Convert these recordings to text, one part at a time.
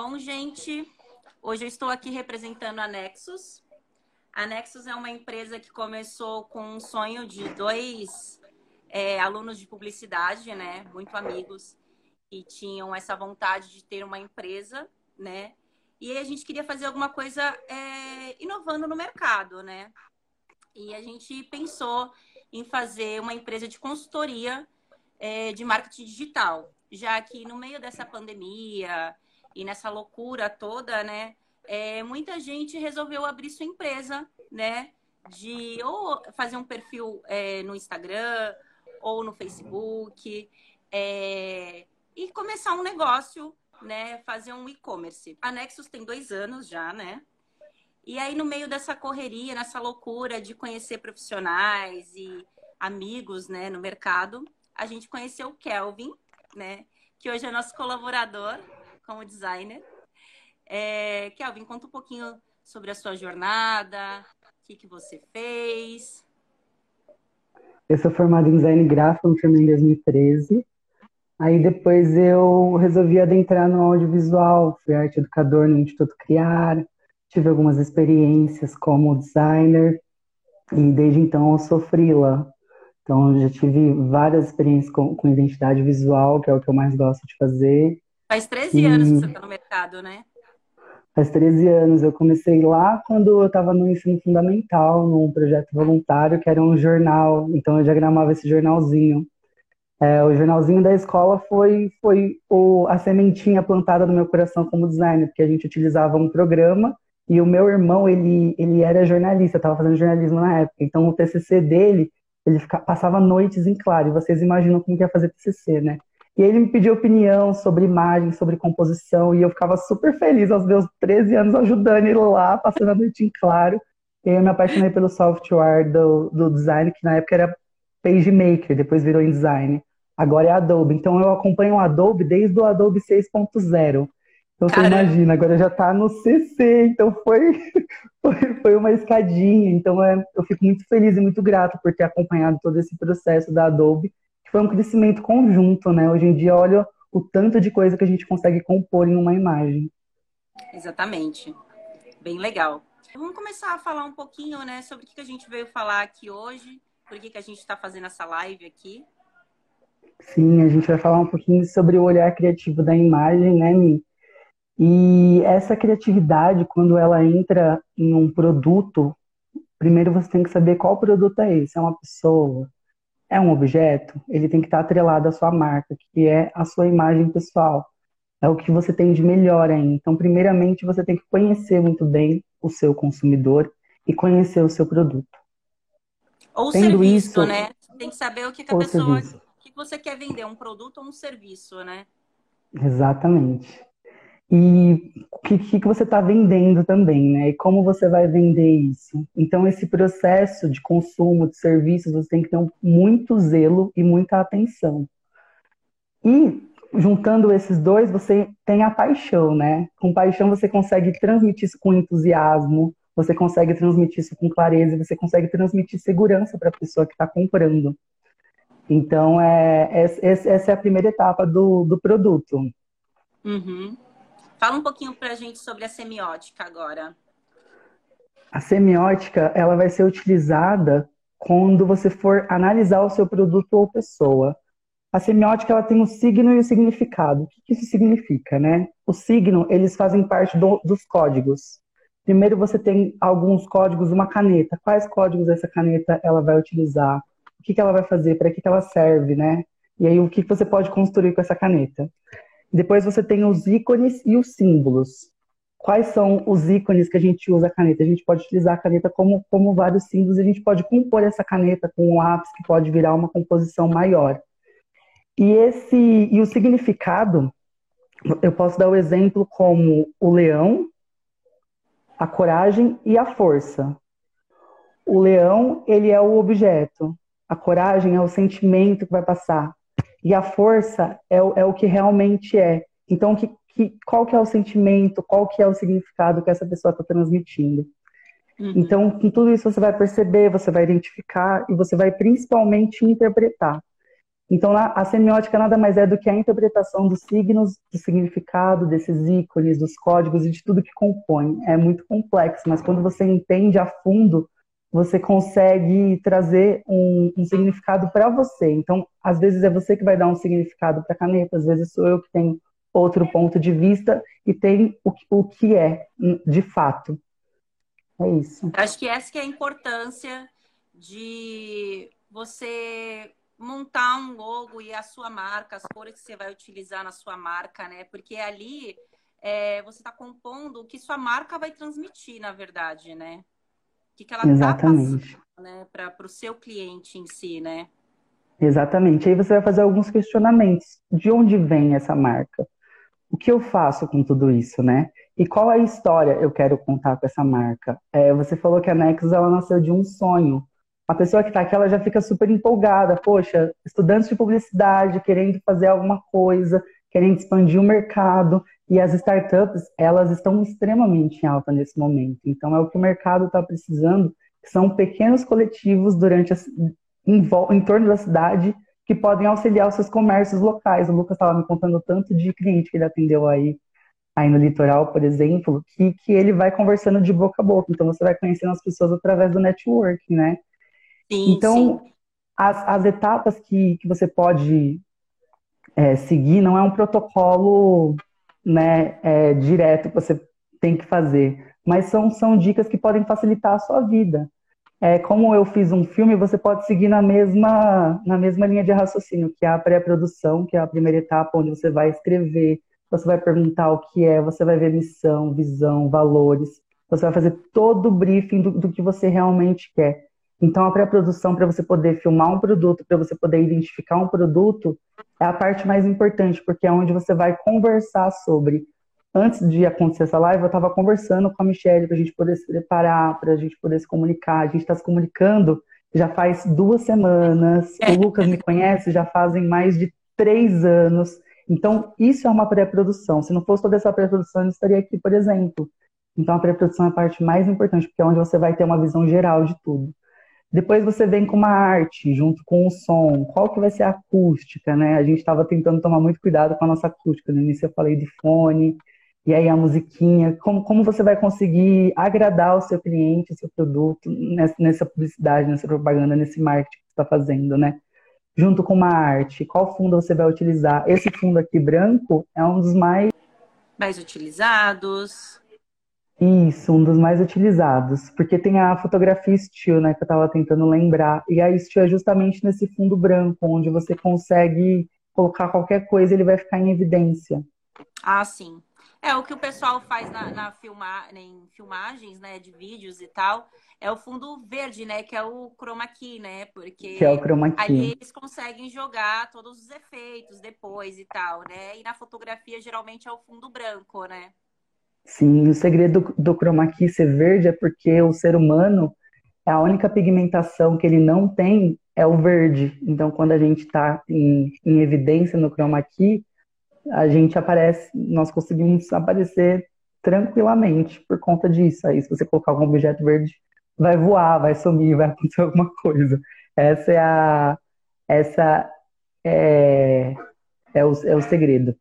Bom, gente, hoje eu estou aqui representando a Nexus. A Nexus é uma empresa que começou com um sonho de dois é, alunos de publicidade, né? Muito amigos, e tinham essa vontade de ter uma empresa, né? E a gente queria fazer alguma coisa é, inovando no mercado, né? E a gente pensou em fazer uma empresa de consultoria é, de marketing digital, já que no meio dessa pandemia e nessa loucura toda, né? É, muita gente resolveu abrir sua empresa, né? De ou fazer um perfil é, no Instagram ou no Facebook é, e começar um negócio, né? Fazer um e-commerce. A Nexus tem dois anos já, né? E aí, no meio dessa correria, nessa loucura de conhecer profissionais e amigos, né, no mercado, a gente conheceu o Kelvin, né? Que hoje é nosso colaborador como designer. É, Kelvin, conta um pouquinho sobre a sua jornada, o que, que você fez. Eu sou formado em design gráfico, me formei em 2013. Aí depois eu resolvi adentrar no audiovisual, fui arte educador no Instituto Criar, tive algumas experiências como designer e desde então eu sou freela. Então já tive várias experiências com, com identidade visual, que é o que eu mais gosto de fazer. Faz 13 e... anos que você está no mercado, né? Faz 13 anos. Eu comecei lá quando eu estava no ensino fundamental, num projeto voluntário, que era um jornal. Então eu diagramava esse jornalzinho. É, o jornalzinho da escola foi, foi o, a sementinha plantada no meu coração como designer, porque a gente utilizava um programa e o meu irmão, ele, ele era jornalista, estava fazendo jornalismo na época. Então o TCC dele, ele fica, passava noites em claro. E vocês imaginam como que ia fazer TCC, né? E ele me pediu opinião sobre imagem, sobre composição, e eu ficava super feliz aos meus 13 anos ajudando ele lá, passando a noite em claro. E aí eu me apaixonei pelo software do, do design, que na época era PageMaker, depois virou InDesign. Agora é Adobe. Então eu acompanho o Adobe desde o Adobe 6.0. Então você imagina, agora já está no CC, então foi, foi, foi, uma escadinha. Então é, eu fico muito feliz e muito grato por ter acompanhado todo esse processo da Adobe foi um crescimento conjunto, né? Hoje em dia, olha o tanto de coisa que a gente consegue compor em uma imagem. Exatamente. Bem legal. Vamos começar a falar um pouquinho, né, sobre o que a gente veio falar aqui hoje, por que, que a gente está fazendo essa live aqui. Sim, a gente vai falar um pouquinho sobre o olhar criativo da imagem, né, Mi? E essa criatividade, quando ela entra em um produto, primeiro você tem que saber qual produto é esse. É uma pessoa, é um objeto, ele tem que estar atrelado à sua marca, que é a sua imagem pessoal. É o que você tem de melhor aí. Então, primeiramente, você tem que conhecer muito bem o seu consumidor e conhecer o seu produto. Ou Tendo serviço, isso, né? Tem que saber o que, que a pessoa, o que você quer vender, um produto ou um serviço, né? Exatamente e o que, que você está vendendo também, né? E como você vai vender isso. Então, esse processo de consumo de serviços, você tem que ter muito zelo e muita atenção. E, juntando esses dois, você tem a paixão, né? Com paixão, você consegue transmitir isso com entusiasmo, você consegue transmitir isso com clareza, você consegue transmitir segurança para a pessoa que está comprando. Então, é, é, essa é a primeira etapa do, do produto. Uhum. Fala um pouquinho para a gente sobre a semiótica agora. A semiótica ela vai ser utilizada quando você for analisar o seu produto ou pessoa. A semiótica ela tem o signo e o significado. O que isso significa, né? O signo eles fazem parte do, dos códigos. Primeiro você tem alguns códigos, uma caneta. Quais códigos essa caneta ela vai utilizar? O que, que ela vai fazer? Para que, que ela serve, né? E aí o que, que você pode construir com essa caneta? Depois você tem os ícones e os símbolos. Quais são os ícones que a gente usa a caneta? A gente pode utilizar a caneta como, como vários símbolos, a gente pode compor essa caneta com um lápis que pode virar uma composição maior. E esse e o significado, eu posso dar o exemplo como o leão, a coragem e a força. O leão, ele é o objeto. A coragem é o sentimento que vai passar. E a força é, o, é o que realmente é. Então, que, que, qual que é o sentimento, qual que é o significado que essa pessoa está transmitindo. Uhum. Então, com tudo isso você vai perceber, você vai identificar e você vai principalmente interpretar. Então, a semiótica nada mais é do que a interpretação dos signos, do significado desses ícones, dos códigos e de tudo que compõe. É muito complexo, mas quando você entende a fundo, você consegue trazer um, um significado para você. Então, às vezes é você que vai dar um significado para a caneta, às vezes sou eu que tenho outro ponto de vista e tem o, o que é, de fato. É isso. Acho que essa que é a importância de você montar um logo e a sua marca, as cores que você vai utilizar na sua marca, né? Porque ali é, você está compondo o que sua marca vai transmitir, na verdade, né? O que, que ela está passando né? para o seu cliente em si, né? Exatamente. Aí você vai fazer alguns questionamentos. De onde vem essa marca? O que eu faço com tudo isso, né? E qual é a história eu quero contar com essa marca? É, você falou que a Nexus ela nasceu de um sonho a pessoa que está aqui, ela já fica super empolgada. Poxa, estudantes de publicidade querendo fazer alguma coisa, querendo expandir o mercado. E as startups, elas estão extremamente em alta nesse momento. Então, é o que o mercado está precisando, são pequenos coletivos durante a, em, em torno da cidade que podem auxiliar os seus comércios locais. O Lucas estava me contando tanto de cliente que ele atendeu aí, aí no litoral, por exemplo, que, que ele vai conversando de boca a boca. Então, você vai conhecendo as pessoas através do networking, né? Sim, então, sim. As, as etapas que, que você pode é, seguir não é um protocolo né, é, direto que você tem que fazer, mas são, são dicas que podem facilitar a sua vida. É, como eu fiz um filme, você pode seguir na mesma, na mesma linha de raciocínio, que é a pré-produção, que é a primeira etapa onde você vai escrever, você vai perguntar o que é, você vai ver missão, visão, valores, você vai fazer todo o briefing do, do que você realmente quer. Então, a pré-produção para você poder filmar um produto, para você poder identificar um produto, é a parte mais importante, porque é onde você vai conversar sobre. Antes de acontecer essa live, eu estava conversando com a Michelle para a gente poder se preparar, para a gente poder se comunicar. A gente está se comunicando já faz duas semanas. O Lucas me conhece já fazem mais de três anos. Então, isso é uma pré-produção. Se não fosse toda essa pré-produção, eu estaria aqui, por exemplo. Então, a pré-produção é a parte mais importante, porque é onde você vai ter uma visão geral de tudo. Depois você vem com uma arte junto com o som. Qual que vai ser a acústica, né? A gente estava tentando tomar muito cuidado com a nossa acústica. No início eu falei de fone, e aí a musiquinha. Como, como você vai conseguir agradar o seu cliente, o seu produto nessa, nessa publicidade, nessa propaganda, nesse marketing que está fazendo, né? Junto com uma arte. Qual fundo você vai utilizar? Esse fundo aqui branco é um dos mais mais utilizados. Isso, um dos mais utilizados, porque tem a fotografia still, né, que eu estava tentando lembrar, e a still é justamente nesse fundo branco, onde você consegue colocar qualquer coisa, ele vai ficar em evidência. Ah, sim. É o que o pessoal faz na, na filma, em filmagens, né, de vídeos e tal, é o fundo verde, né, que é o chroma key, né, porque que é o chroma key. aí eles conseguem jogar todos os efeitos depois e tal, né, e na fotografia geralmente é o fundo branco, né. Sim, o segredo do, chroma key ser verde é porque o ser humano, a única pigmentação que ele não tem é o verde. Então, quando a gente está em, em evidência no chroma key, a gente aparece, nós conseguimos aparecer tranquilamente por conta disso. Aí, se você colocar algum objeto verde, vai voar, vai sumir, vai acontecer alguma coisa. Essa é a, essa é, é o, é o segredo.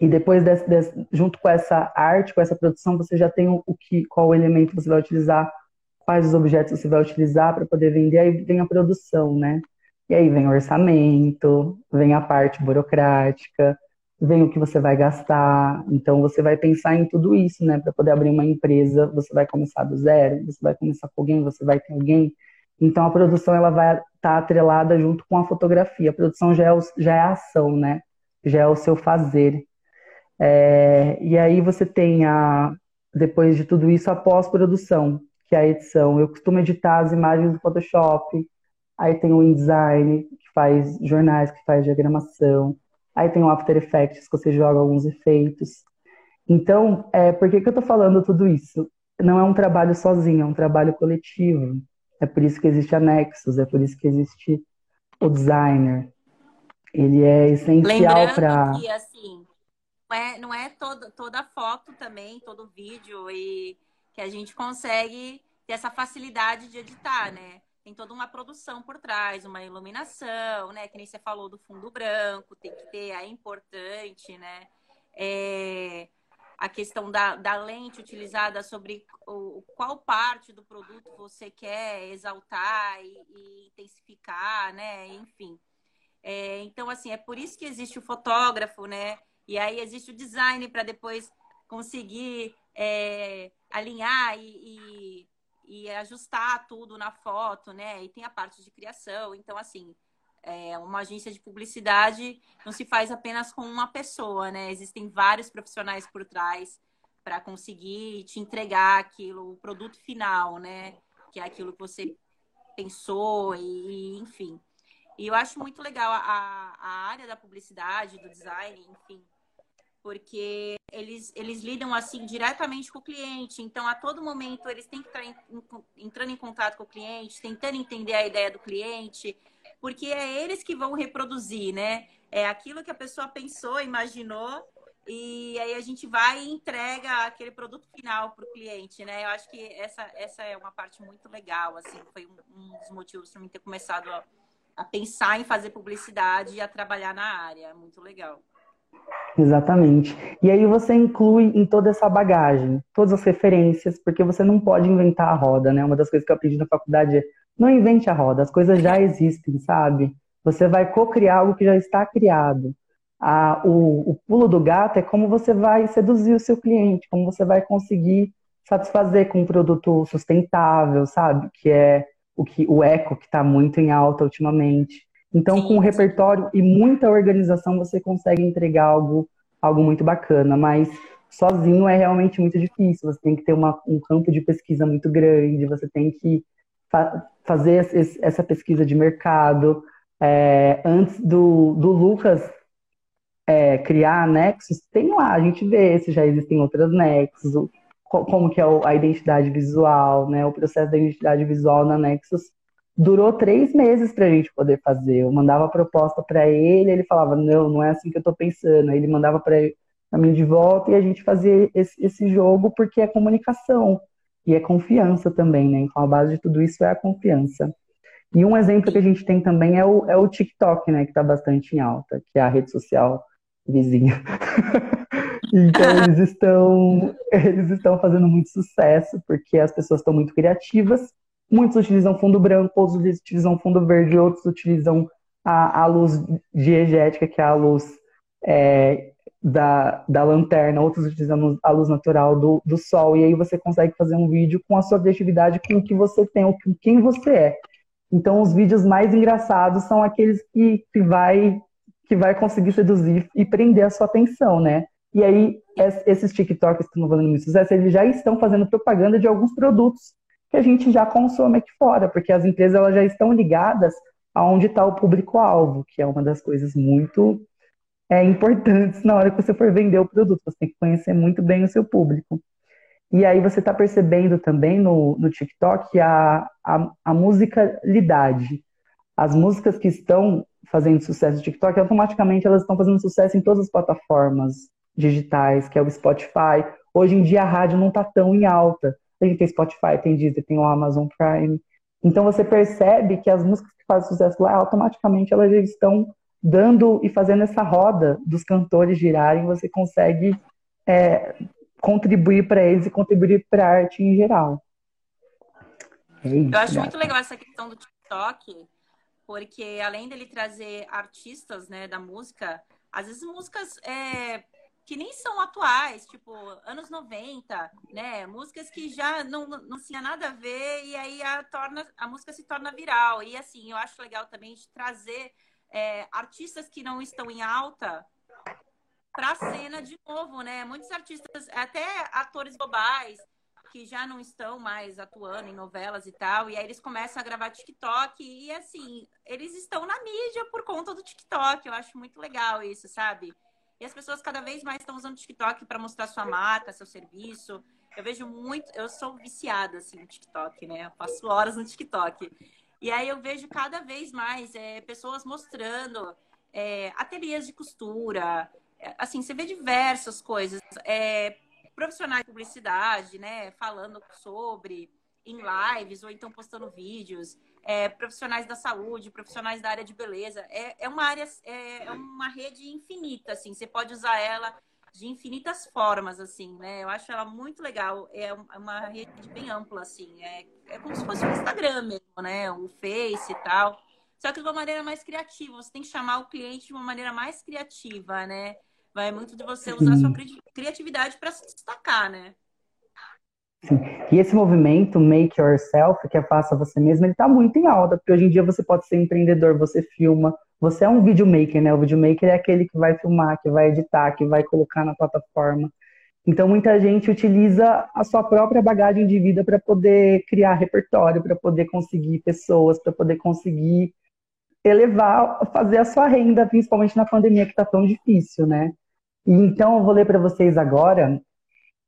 E depois, desse, desse, junto com essa arte, com essa produção, você já tem o, o, que, qual elemento você vai utilizar, quais os objetos você vai utilizar para poder vender, aí vem a produção, né? E aí vem o orçamento, vem a parte burocrática, vem o que você vai gastar. Então você vai pensar em tudo isso, né? Para poder abrir uma empresa, você vai começar do zero, você vai começar com alguém, você vai ter alguém. Então a produção ela vai estar tá atrelada junto com a fotografia. A produção já é, o, já é a ação, né? Já é o seu fazer. É, e aí você tem, a, depois de tudo isso, a pós-produção, que é a edição. Eu costumo editar as imagens do Photoshop, aí tem o InDesign, que faz jornais, que faz diagramação, aí tem o After Effects, que você joga alguns efeitos. Então, é, por que, que eu estou falando tudo isso? Não é um trabalho sozinho, é um trabalho coletivo. É por isso que existe a Nexus, é por isso que existe o designer. Ele é essencial para. Assim, é, não é toda, toda foto também, todo vídeo e que a gente consegue ter essa facilidade de editar, né? tem toda uma produção por trás, uma iluminação, né? Que nem você falou do fundo branco, tem que ter, é importante, né? É, a questão da, da lente utilizada sobre o, qual parte do produto você quer exaltar e, e intensificar, né? Enfim. É, então, assim, é por isso que existe o fotógrafo, né? E aí existe o design para depois conseguir é, alinhar e, e, e, ajustar tudo na foto, né? E tem a parte de criação. Então, assim, é, uma agência de publicidade não se faz apenas com uma pessoa, né? Existem vários profissionais por trás para conseguir te entregar aquilo, o produto final, né? Que é aquilo que você pensou e, enfim. E eu acho muito legal a, a área da publicidade, do design, enfim, porque eles, eles lidam assim diretamente com o cliente. Então, a todo momento, eles têm que estar em, entrando em contato com o cliente, tentando entender a ideia do cliente, porque é eles que vão reproduzir, né? É aquilo que a pessoa pensou, imaginou, e aí a gente vai e entrega aquele produto final para o cliente, né? Eu acho que essa, essa é uma parte muito legal, assim, foi um, um dos motivos para mim ter começado a, a pensar em fazer publicidade e a trabalhar na área. Muito legal. Exatamente. E aí você inclui em toda essa bagagem, todas as referências, porque você não pode inventar a roda, né? Uma das coisas que eu aprendi na faculdade é não invente a roda, as coisas já existem, sabe? Você vai co-criar algo que já está criado. A, o, o pulo do gato é como você vai seduzir o seu cliente, como você vai conseguir satisfazer com um produto sustentável, sabe? Que é o que o eco que está muito em alta ultimamente. Então, com o repertório e muita organização, você consegue entregar algo, algo muito bacana, mas sozinho é realmente muito difícil. Você tem que ter uma, um campo de pesquisa muito grande, você tem que fa fazer essa pesquisa de mercado. É, antes do, do Lucas é, criar a Nexus, tem lá, a gente vê se já existem outras Nexus, o, como que é a identidade visual, né? O processo da identidade visual na Nexus durou três meses para a gente poder fazer. Eu mandava a proposta para ele, ele falava, não, não é assim que eu estou pensando. Aí ele mandava para mim de volta e a gente fazia esse, esse jogo porque é comunicação e é confiança também, né? Então a base de tudo isso é a confiança. E um exemplo que a gente tem também é o, é o TikTok, né? Que está bastante em alta, que é a rede social vizinha. então eles estão, eles estão fazendo muito sucesso, porque as pessoas estão muito criativas. Muitos utilizam fundo branco, outros utilizam fundo verde, outros utilizam a, a luz diegética, que é a luz é, da, da lanterna, outros utilizando a luz natural do, do sol, e aí você consegue fazer um vídeo com a sua objetividade, com o que você tem, com quem você é. Então, os vídeos mais engraçados são aqueles que, que, vai, que vai conseguir seduzir e prender a sua atenção, né? E aí, esses TikToks que estão fazendo muito sucesso, eles já estão fazendo propaganda de alguns produtos que a gente já consome aqui fora, porque as empresas elas já estão ligadas aonde está o público-alvo, que é uma das coisas muito é, importantes na hora que você for vender o produto. Você tem que conhecer muito bem o seu público. E aí você está percebendo também no, no TikTok a, a, a musicalidade. As músicas que estão fazendo sucesso no TikTok, automaticamente elas estão fazendo sucesso em todas as plataformas digitais, que é o Spotify. Hoje em dia a rádio não está tão em alta. A gente tem Spotify, tem Deezer, tem o Amazon Prime. Então você percebe que as músicas que fazem sucesso lá, automaticamente elas já estão dando e fazendo essa roda dos cantores girarem, você consegue é, contribuir para eles e contribuir para a arte em geral. É isso, Eu acho muito legal essa questão do TikTok, porque além dele trazer artistas né, da música, às vezes músicas é, que nem são atuais, tipo, anos 90, né? Músicas que já não, não tinha nada a ver e aí a, torna, a música se torna viral. E assim, eu acho legal também de trazer é, artistas que não estão em alta para a cena de novo, né? Muitos artistas, até atores globais, que já não estão mais atuando em novelas e tal, e aí eles começam a gravar TikTok e assim, eles estão na mídia por conta do TikTok. Eu acho muito legal isso, sabe? E as pessoas cada vez mais estão usando o TikTok para mostrar sua marca, seu serviço. Eu vejo muito, eu sou viciada assim no TikTok, né? Eu passo horas no TikTok. E aí eu vejo cada vez mais é, pessoas mostrando é, ateliês de costura. É, assim, você vê diversas coisas. É, profissionais de publicidade, né? Falando sobre em lives ou então postando vídeos. É, profissionais da saúde, profissionais da área de beleza. É, é uma área, é, é, uma rede infinita, assim. Você pode usar ela de infinitas formas, assim, né? Eu acho ela muito legal. É uma rede bem ampla, assim. É, é como se fosse um Instagram mesmo, né? Um Face e tal. Só que de uma maneira mais criativa. Você tem que chamar o cliente de uma maneira mais criativa, né? Vai muito de você usar sua criatividade para se destacar, né? E esse movimento Make Yourself, que é faça você mesmo, ele está muito em alta, porque hoje em dia você pode ser empreendedor, você filma, você é um videomaker, né? O videomaker é aquele que vai filmar, que vai editar, que vai colocar na plataforma. Então muita gente utiliza a sua própria bagagem de vida para poder criar repertório, para poder conseguir pessoas, para poder conseguir elevar, fazer a sua renda, principalmente na pandemia que está tão difícil, né? E então eu vou ler para vocês agora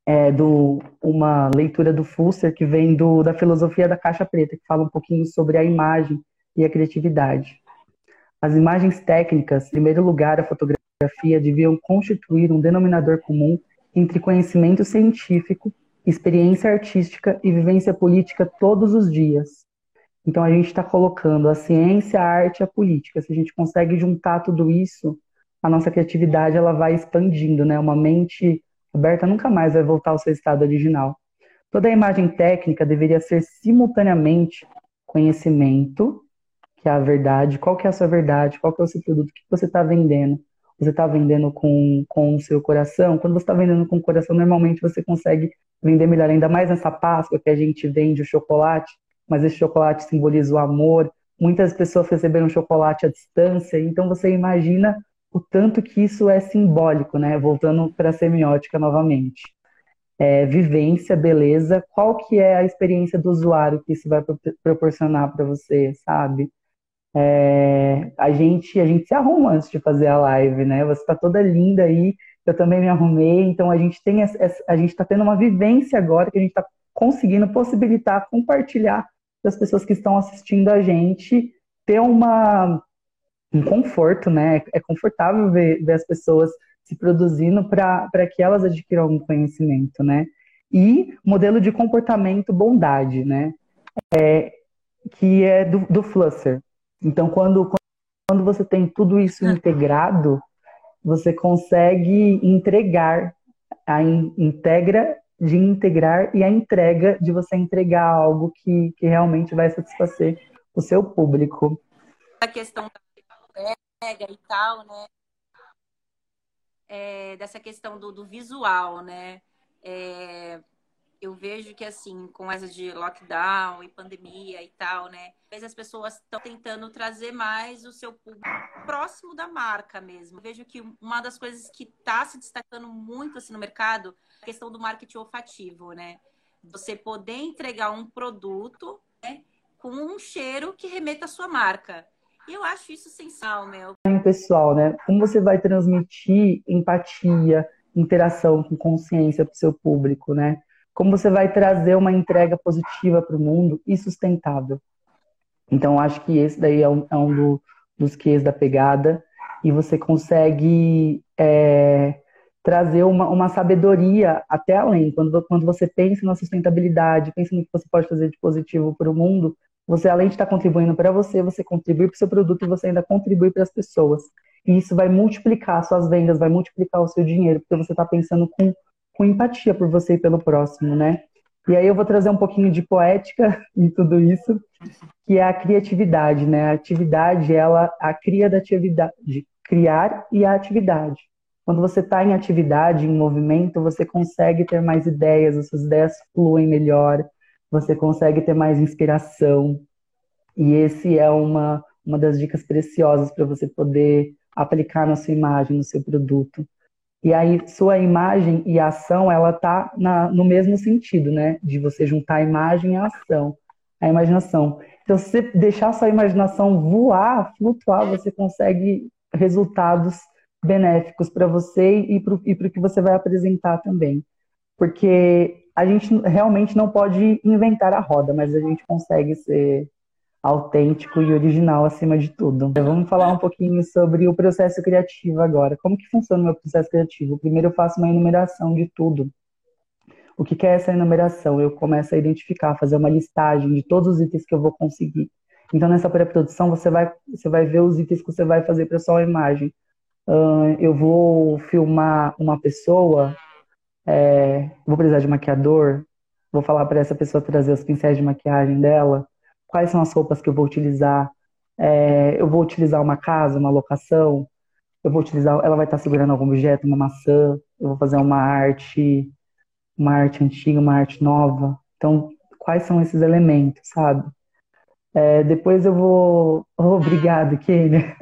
é, do, uma leitura do Fusser que vem do, da filosofia da caixa preta, que fala um pouquinho sobre a imagem e a criatividade. As imagens técnicas, em primeiro lugar, a fotografia, deviam constituir um denominador comum entre conhecimento científico, experiência artística e vivência política todos os dias. Então a gente está colocando a ciência, a arte e a política. Se a gente consegue juntar tudo isso, a nossa criatividade ela vai expandindo, né? Uma mente aberta nunca mais vai voltar ao seu estado original. Toda a imagem técnica deveria ser simultaneamente conhecimento, que é a verdade, qual que é a sua verdade, qual que é o seu produto, o que você está vendendo. Você está vendendo com, com o seu coração? Quando você está vendendo com o coração, normalmente você consegue vender melhor, ainda mais nessa Páscoa que a gente vende o chocolate, mas esse chocolate simboliza o amor. Muitas pessoas receberam chocolate à distância, então você imagina o tanto que isso é simbólico, né? Voltando para a semiótica novamente. É, vivência, beleza, qual que é a experiência do usuário que isso vai proporcionar para você, sabe? É, a gente a gente se arruma antes de fazer a live, né? Você está toda linda aí, eu também me arrumei, então a gente tem a gente está tendo uma vivência agora que a gente está conseguindo possibilitar compartilhar das pessoas que estão assistindo a gente ter uma um conforto, né? É confortável ver, ver as pessoas se produzindo para que elas adquiram algum conhecimento, né? E modelo de comportamento bondade, né? É, que é do, do Flusser. Então, quando, quando você tem tudo isso integrado, você consegue entregar a in, integra de integrar e a entrega de você entregar algo que, que realmente vai satisfazer o seu público. A questão entrega e tal, né? É, dessa questão do, do visual, né? É, eu vejo que, assim, com essa de lockdown e pandemia e tal, né? Às as pessoas estão tentando trazer mais o seu público próximo da marca mesmo. Eu vejo que uma das coisas que está se destacando muito assim, no mercado é a questão do marketing olfativo, né? Você poder entregar um produto né, com um cheiro que remeta à sua marca. E eu acho isso sensacional, meu. Pessoal, né? Como você vai transmitir empatia, interação com consciência para o seu público, né? Como você vai trazer uma entrega positiva para o mundo e sustentável. Então, acho que esse daí é um, é um do, dos ques da pegada e você consegue é, trazer uma, uma sabedoria até além. Quando, quando você pensa na sustentabilidade, pensa no que você pode fazer de positivo para o mundo, você, além de estar contribuindo para você, você contribui para o seu produto e você ainda contribui para as pessoas. E isso vai multiplicar suas vendas, vai multiplicar o seu dinheiro, porque você está pensando com, com empatia por você e pelo próximo, né? E aí eu vou trazer um pouquinho de poética em tudo isso, que é a criatividade, né? A atividade, ela, a cria da atividade, criar e a atividade. Quando você está em atividade, em movimento, você consegue ter mais ideias, as suas ideias fluem melhor, você consegue ter mais inspiração. E esse é uma, uma das dicas preciosas para você poder aplicar na sua imagem, no seu produto. E aí, sua imagem e ação, ela tá na, no mesmo sentido, né? De você juntar a imagem e a ação, a imaginação. Então, se você deixar sua imaginação voar, flutuar, você consegue resultados benéficos para você e para o que você vai apresentar também. Porque a gente realmente não pode inventar a roda, mas a gente consegue ser autêntico e original acima de tudo. Vamos falar um pouquinho sobre o processo criativo agora. Como que funciona o meu processo criativo? Primeiro eu faço uma enumeração de tudo. O que é essa enumeração? Eu começo a identificar, fazer uma listagem de todos os itens que eu vou conseguir. Então, nessa pré-produção, você vai, você vai ver os itens que você vai fazer para sua imagem. Uh, eu vou filmar uma pessoa, é, vou precisar de maquiador, vou falar para essa pessoa trazer os pincéis de maquiagem dela, quais são as roupas que eu vou utilizar, é, eu vou utilizar uma casa, uma locação, eu vou utilizar, ela vai estar segurando algum objeto, uma maçã, eu vou fazer uma arte, uma arte antiga, uma arte nova. Então, quais são esses elementos, sabe? É, depois eu vou. Oh, obrigado, Kênia.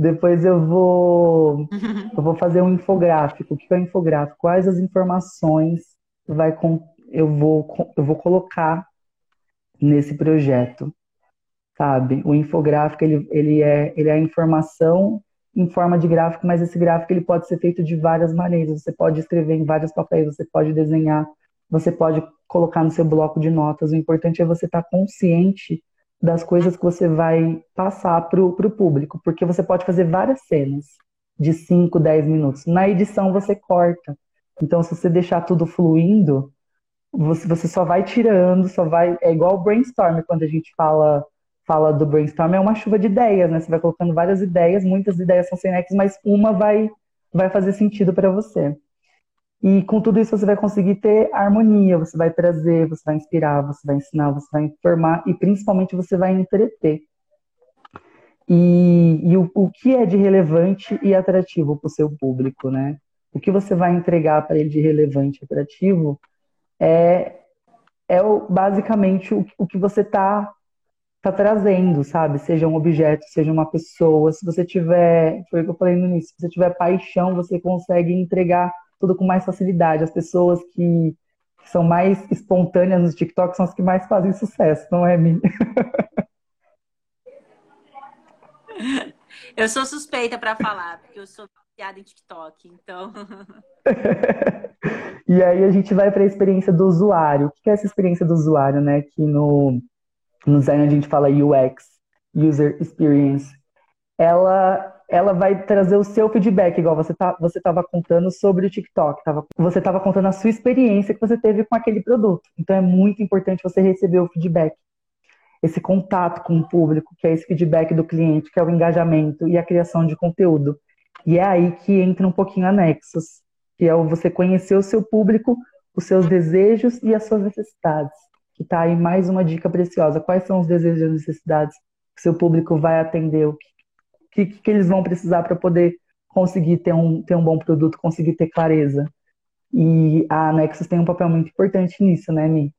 Depois eu vou, eu vou fazer um infográfico. O que é um infográfico? Quais as informações vai com, eu, vou, eu vou colocar nesse projeto, sabe? O infográfico ele, ele, é, ele é a informação em forma de gráfico, mas esse gráfico ele pode ser feito de várias maneiras. Você pode escrever em vários papéis, você pode desenhar, você pode colocar no seu bloco de notas. O importante é você estar consciente das coisas que você vai passar para o público, porque você pode fazer várias cenas de 5, 10 minutos. Na edição você corta. Então, se você deixar tudo fluindo, você, você só vai tirando, só vai. É igual o brainstorm, quando a gente fala fala do brainstorm, é uma chuva de ideias, né? Você vai colocando várias ideias, muitas ideias são sem nexo, mas uma vai, vai fazer sentido para você. E com tudo isso você vai conseguir ter harmonia, você vai trazer, você vai inspirar, você vai ensinar, você vai informar e principalmente você vai entreter. E, e o, o que é de relevante e atrativo para o seu público, né? O que você vai entregar para ele de relevante e atrativo é, é o, basicamente o, o que você está tá trazendo, sabe? Seja um objeto, seja uma pessoa. Se você tiver, foi o que eu falei no início, se você tiver paixão, você consegue entregar tudo com mais facilidade. As pessoas que são mais espontâneas no TikTok são as que mais fazem sucesso, não é, Mi? Eu sou suspeita para falar, porque eu sou piada em TikTok, então. e aí a gente vai para a experiência do usuário. O que é essa experiência do usuário, né? Que no, no design a gente fala UX, User Experience. Ela ela vai trazer o seu feedback, igual você tá, você estava contando sobre o TikTok, tava, você estava contando a sua experiência que você teve com aquele produto. Então é muito importante você receber o feedback, esse contato com o público, que é esse feedback do cliente, que é o engajamento e a criação de conteúdo. E é aí que entra um pouquinho a Nexus, que é você conhecer o seu público, os seus desejos e as suas necessidades. Que tá aí mais uma dica preciosa. Quais são os desejos e necessidades que seu público vai atender? O que que, que eles vão precisar para poder conseguir ter um, ter um bom produto, conseguir ter clareza. E a Nexus tem um papel muito importante nisso, né, Mi?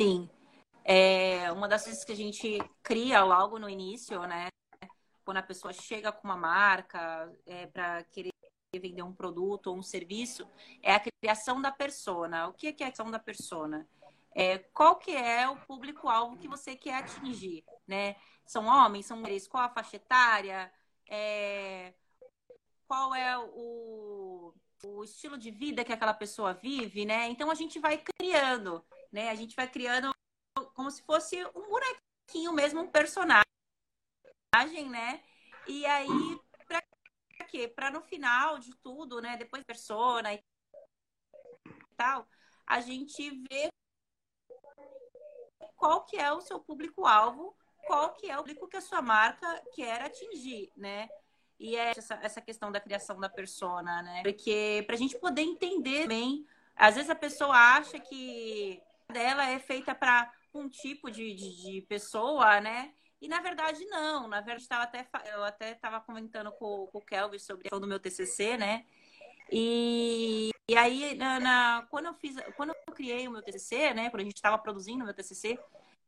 Sim. É uma das coisas que a gente cria logo no início, né? Quando a pessoa chega com uma marca é, para querer vender um produto ou um serviço, é a criação da persona. O que é, a criação da persona? É, qual que é o público-alvo que você quer atingir, né? São homens, são mulheres? Qual a faixa etária? É, qual é o, o estilo de vida que aquela pessoa vive, né? Então a gente vai criando, né? A gente vai criando como se fosse um bonequinho mesmo, um personagem, né? E aí, pra quê? Pra no final de tudo, né? Depois persona e tal, a gente vê qual que é o seu público-alvo qual que é o público que a sua marca quer atingir, né? E é essa, essa questão da criação da persona, né? Porque para a gente poder entender bem, às vezes a pessoa acha que dela é feita para um tipo de, de, de, pessoa, né? E na verdade não. Na verdade, tava até, eu até estava comentando com, com o Kelvin sobre a do meu TCC, né? E, e aí, na, na, quando eu fiz, quando eu criei o meu TCC, né? Quando a gente estava produzindo o meu TCC,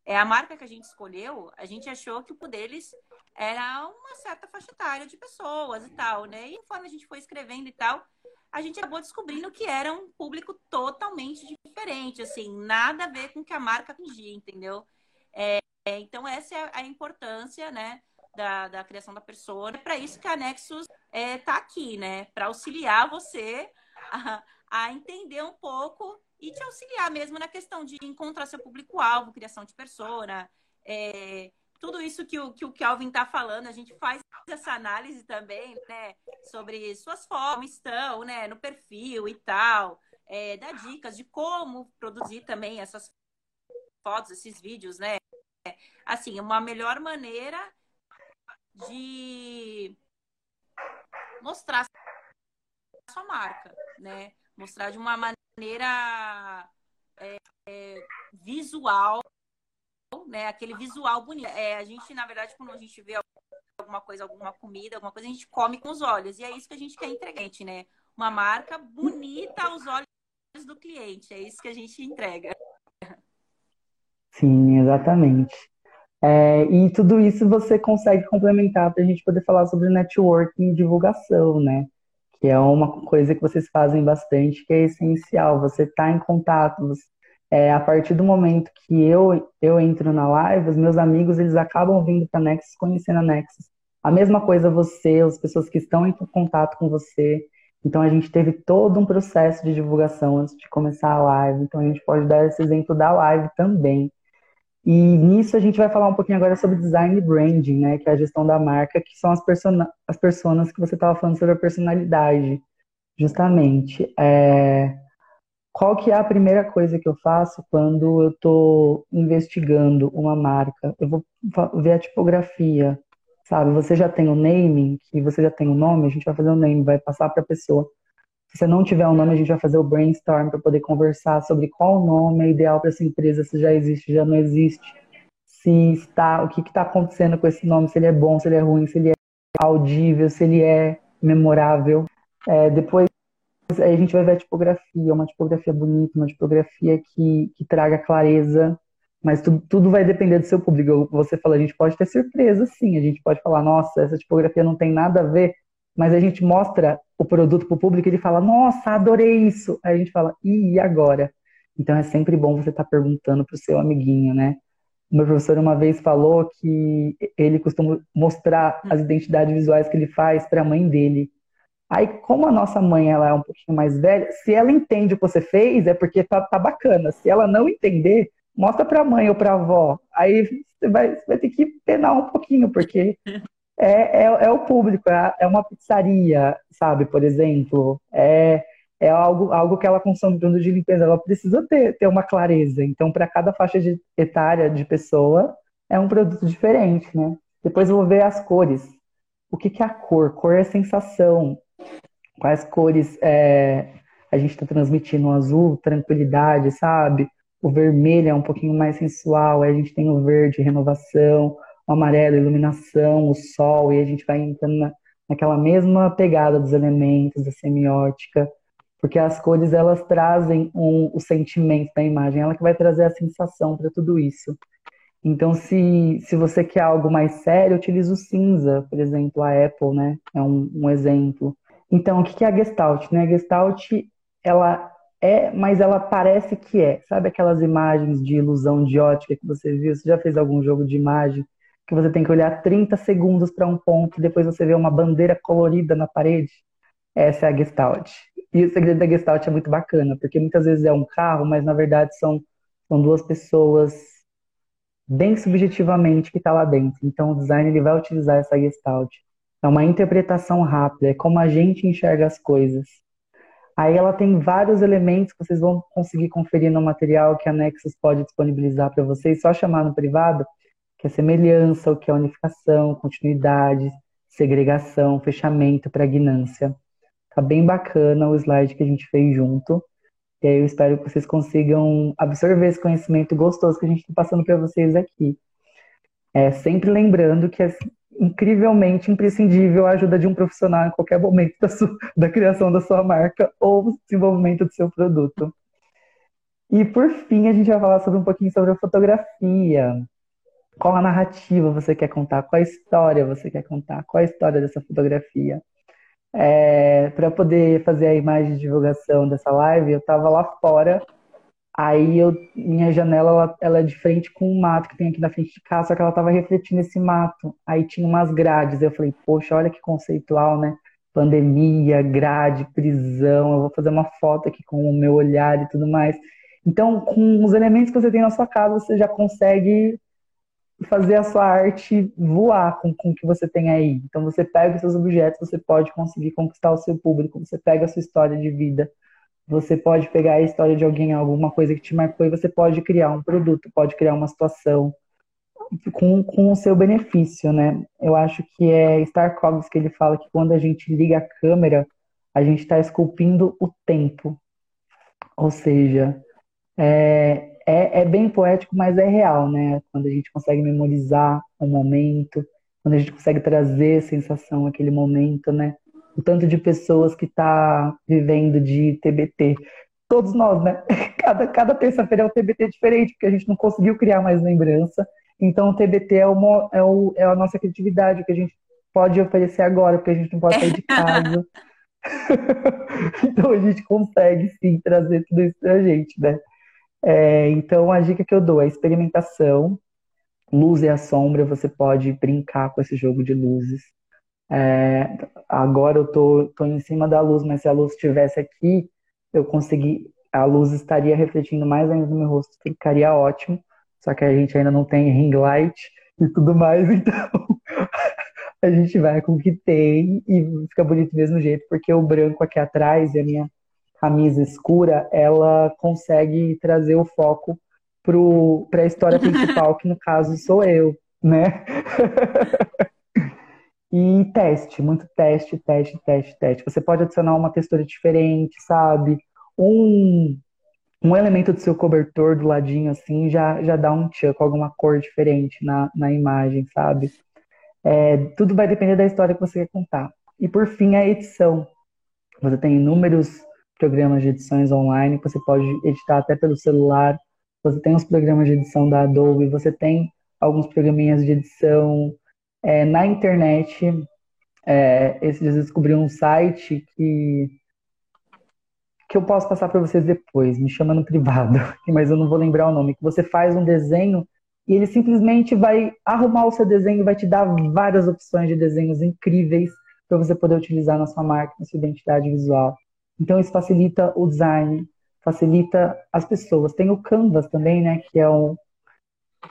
é a marca que a gente escolheu, a gente achou que o deles era uma certa faixa etária de pessoas e tal, né? E conforme a gente foi escrevendo e tal, a gente acabou descobrindo que era um público totalmente diferente, assim, nada a ver com o que a marca atingia, entendeu? É, então, essa é a importância, né, da, da criação da persona. É para isso que a Nexus é, tá aqui, né? Para auxiliar você a, a entender um pouco e te auxiliar mesmo na questão de encontrar seu público-alvo, criação de persona, é, tudo isso que o, que o Kelvin está falando, a gente faz essa análise também, né, sobre suas formas estão, né, no perfil e tal, é, dá dicas de como produzir também essas fotos, esses vídeos, né, assim, uma melhor maneira de mostrar a sua marca, né? Mostrar de uma maneira é, é, visual, né? Aquele visual bonito. É, a gente, na verdade, quando a gente vê alguma coisa, alguma comida, alguma coisa, a gente come com os olhos. E é isso que a gente quer entregar, né? Uma marca bonita aos olhos do cliente. É isso que a gente entrega. Sim, exatamente. É, e tudo isso você consegue complementar para a gente poder falar sobre networking e divulgação, né? Que é uma coisa que vocês fazem bastante, que é essencial. Você está em contato. É, a partir do momento que eu, eu entro na live, os meus amigos eles acabam vindo para Nexus, conhecendo a Nexus. A mesma coisa você, as pessoas que estão em contato com você. Então a gente teve todo um processo de divulgação antes de começar a live. Então a gente pode dar esse exemplo da live também. E nisso a gente vai falar um pouquinho agora sobre design e branding, né, que é a gestão da marca, que são as, persona as personas que você estava falando sobre a personalidade, justamente. É... Qual que é a primeira coisa que eu faço quando eu estou investigando uma marca? Eu vou ver a tipografia, sabe? Você já tem o naming, que você já tem o nome, a gente vai fazer o name, vai passar para a pessoa. Se você não tiver um nome, a gente vai fazer o brainstorm para poder conversar sobre qual nome é ideal para essa empresa, se já existe, já não existe, se está, o que está acontecendo com esse nome, se ele é bom, se ele é ruim, se ele é audível, se ele é memorável. É, depois aí a gente vai ver a tipografia, uma tipografia bonita, uma tipografia que, que traga clareza, mas tudo, tudo vai depender do seu público. Você fala, a gente pode ter surpresa, sim, a gente pode falar, nossa, essa tipografia não tem nada a ver, mas a gente mostra o produto para o público e ele fala, nossa, adorei isso. Aí a gente fala, e agora? Então é sempre bom você estar tá perguntando para o seu amiguinho, né? O meu professor uma vez falou que ele costuma mostrar as identidades visuais que ele faz para a mãe dele. Aí, como a nossa mãe ela é um pouquinho mais velha, se ela entende o que você fez, é porque tá, tá bacana. Se ela não entender, mostra para a mãe ou para a avó. Aí você vai, você vai ter que penar um pouquinho, porque é, é, é o público, é, é uma pizzaria, sabe, por exemplo. É, é algo, algo que ela consome de limpeza, ela precisa ter, ter uma clareza. Então, para cada faixa de, etária de pessoa, é um produto diferente, né? Depois eu vou ver as cores. O que, que é a cor? Cor é sensação. Quais cores é, a gente está transmitindo? O azul, tranquilidade, sabe? O vermelho é um pouquinho mais sensual. Aí a gente tem o verde, renovação o amarelo, iluminação, o sol, e a gente vai entrando na, naquela mesma pegada dos elementos, da semiótica, porque as cores elas trazem um, o sentimento da imagem, ela que vai trazer a sensação para tudo isso. Então, se, se você quer algo mais sério, utilize o cinza, por exemplo, a Apple, né? É um, um exemplo. Então, o que é a Gestalt? Né? A Gestalt, ela é, mas ela parece que é. Sabe aquelas imagens de ilusão de ótica que você viu? Você já fez algum jogo de imagem que você tem que olhar 30 segundos para um ponto e depois você vê uma bandeira colorida na parede. Essa é a Gestalt. E o segredo da Gestalt é muito bacana, porque muitas vezes é um carro, mas na verdade são, são duas pessoas bem subjetivamente que está lá dentro. Então o design ele vai utilizar essa Gestalt. É uma interpretação rápida, é como a gente enxerga as coisas. Aí ela tem vários elementos que vocês vão conseguir conferir no material que a Nexus pode disponibilizar para vocês, só chamar no privado que é semelhança, o que é unificação, continuidade, segregação, fechamento, pregnância. Tá bem bacana o slide que a gente fez junto. E aí eu espero que vocês consigam absorver esse conhecimento gostoso que a gente está passando para vocês aqui. É, sempre lembrando que é incrivelmente imprescindível a ajuda de um profissional em qualquer momento da, sua, da criação da sua marca ou desenvolvimento do seu produto. E por fim, a gente vai falar sobre um pouquinho sobre a fotografia. Qual a narrativa você quer contar? Qual a história você quer contar? Qual a história dessa fotografia? É, para poder fazer a imagem de divulgação dessa live, eu estava lá fora. Aí eu, minha janela ela, ela, é de frente com um mato que tem aqui na frente de casa, só que ela estava refletindo esse mato. Aí tinha umas grades. Eu falei, poxa, olha que conceitual, né? Pandemia, grade, prisão. Eu vou fazer uma foto aqui com o meu olhar e tudo mais. Então, com os elementos que você tem na sua casa, você já consegue fazer a sua arte voar com, com o que você tem aí. Então você pega os seus objetos, você pode conseguir conquistar o seu público, você pega a sua história de vida, você pode pegar a história de alguém, alguma coisa que te marcou e você pode criar um produto, pode criar uma situação. com, com o seu benefício, né? Eu acho que é Starkovs que ele fala que quando a gente liga a câmera, a gente está esculpindo o tempo. Ou seja, é, é, é, bem poético, mas é real, né? Quando a gente consegue memorizar o momento, quando a gente consegue trazer sensação aquele momento, né? O tanto de pessoas que está vivendo de TBT. Todos nós, né? Cada, cada terça-feira é um TBT diferente, porque a gente não conseguiu criar mais lembrança. Então, o TBT é, uma, é, o, é a nossa criatividade, o que a gente pode oferecer agora, porque a gente não pode sair de casa. então, a gente consegue, sim, trazer tudo isso pra gente, né? É, então, a dica que eu dou é experimentação. Luz e a sombra, você pode brincar com esse jogo de luzes. É, agora eu tô, tô em cima da luz, mas se a luz estivesse aqui, eu consegui. A luz estaria refletindo mais ainda no meu rosto, ficaria ótimo. Só que a gente ainda não tem ring light e tudo mais, então a gente vai com o que tem e fica bonito do mesmo jeito, porque o branco aqui atrás e a minha camisa escura, ela consegue trazer o foco para a história principal, que no caso sou eu, né? e teste, muito teste, teste, teste, teste. Você pode adicionar uma textura diferente, sabe? Um, um elemento do seu cobertor do ladinho, assim, já, já dá um tchan com alguma cor diferente na, na imagem, sabe? É, tudo vai depender da história que você quer contar. E por fim, a edição. Você tem inúmeros programas de edições online, você pode editar até pelo celular. Você tem os programas de edição da Adobe, você tem alguns programinhas de edição é, na internet. É, esses dias eu descobri um site que que eu posso passar para vocês depois, me chama no privado, mas eu não vou lembrar o nome, que você faz um desenho e ele simplesmente vai arrumar o seu desenho, vai te dar várias opções de desenhos incríveis para você poder utilizar na sua marca, na sua identidade visual. Então isso facilita o design, facilita as pessoas. Tem o Canvas também, né, que é um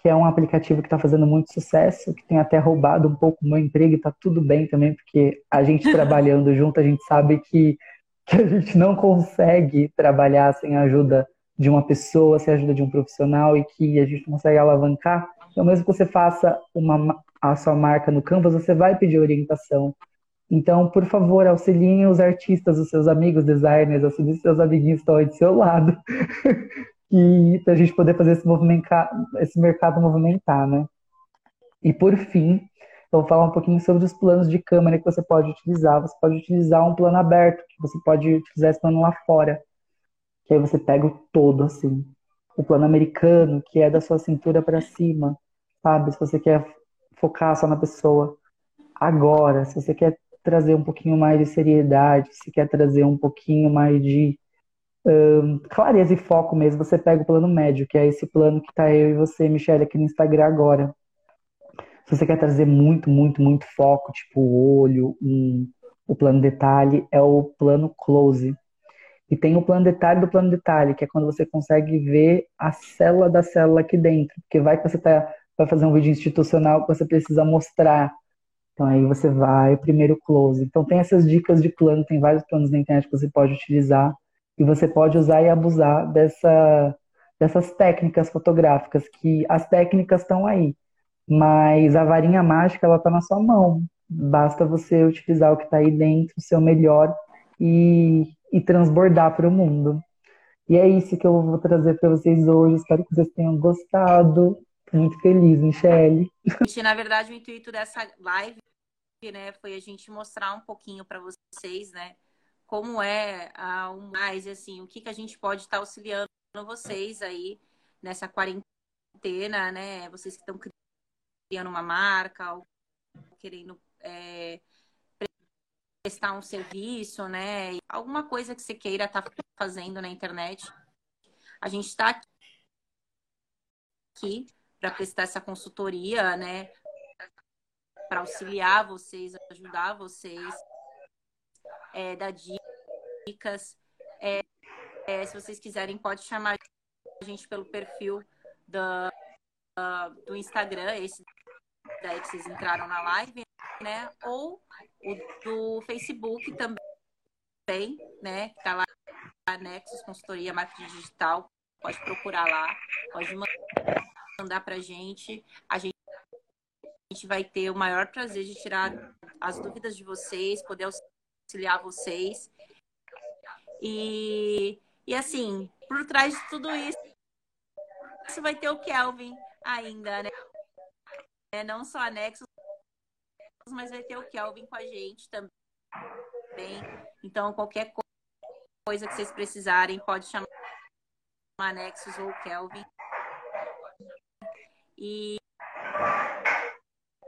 que é um aplicativo que está fazendo muito sucesso, que tem até roubado um pouco o meu emprego e está tudo bem também, porque a gente trabalhando junto, a gente sabe que, que a gente não consegue trabalhar sem a ajuda de uma pessoa, sem a ajuda de um profissional e que a gente não consegue alavancar. Então, mesmo que você faça uma, a sua marca no Canvas, você vai pedir orientação. Então, por favor, auxiliem os artistas, os seus amigos designers, os seus amiguinhos que estão aí do seu lado, para a gente poder fazer esse, esse mercado movimentar, né? E por fim, eu vou falar um pouquinho sobre os planos de câmera que você pode utilizar. Você pode utilizar um plano aberto, que você pode utilizar esse plano lá fora, que aí você pega o todo, assim. O plano americano, que é da sua cintura para cima, sabe? Se você quer focar só na pessoa agora, se você quer trazer um pouquinho mais de seriedade, se quer trazer um pouquinho mais de um, clareza e foco mesmo, você pega o plano médio, que é esse plano que tá eu e você, Michelle, aqui no Instagram agora. Se você quer trazer muito, muito, muito foco, tipo o olho, um, o plano detalhe, é o plano close. E tem o plano detalhe do plano detalhe, que é quando você consegue ver a célula da célula aqui dentro. Porque vai que você tá, vai fazer um vídeo institucional que você precisa mostrar então aí você vai, primeiro close. Então tem essas dicas de plano, tem vários planos na internet que você pode utilizar e você pode usar e abusar dessa, dessas técnicas fotográficas, que as técnicas estão aí, mas a varinha mágica ela está na sua mão. Basta você utilizar o que está aí dentro, o seu melhor e, e transbordar para o mundo. E é isso que eu vou trazer para vocês hoje. Espero que vocês tenham gostado. Muito feliz, Michelle. Na verdade, o intuito dessa live né, foi a gente mostrar um pouquinho para vocês, né, como é a, o mais, assim, o que, que a gente pode estar tá auxiliando vocês aí nessa quarentena, né, vocês que estão criando uma marca ou querendo é, prestar um serviço, né, alguma coisa que você queira estar tá fazendo na internet. A gente está aqui para prestar essa consultoria, né? Para auxiliar vocês, ajudar vocês, é, dar dicas. É, é, se vocês quiserem, pode chamar a gente pelo perfil do, Instagram, esse daí que vocês entraram na live, né? Ou o do Facebook também, né? Que tá lá, Nexus Consultoria Marketing Digital. Pode procurar lá, pode mandar para gente. A gente gente vai ter o maior prazer de tirar as dúvidas de vocês, poder auxiliar vocês. E, e assim, por trás de tudo isso, isso vai ter o Kelvin ainda, né? É, não só anexos, mas vai ter o Kelvin com a gente também. Então, qualquer coisa que vocês precisarem, pode chamar Anexos ou Kelvin. E,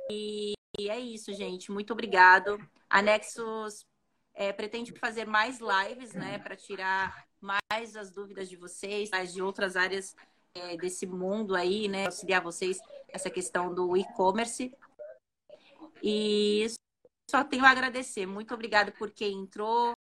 e, e, é isso, gente. Muito obrigado. Anexos é, pretende fazer mais lives, né, para tirar mais as dúvidas de vocês, mais de outras áreas é, desse mundo aí, né, auxiliar vocês essa questão do e-commerce. E só tenho a agradecer. Muito obrigado por quem entrou,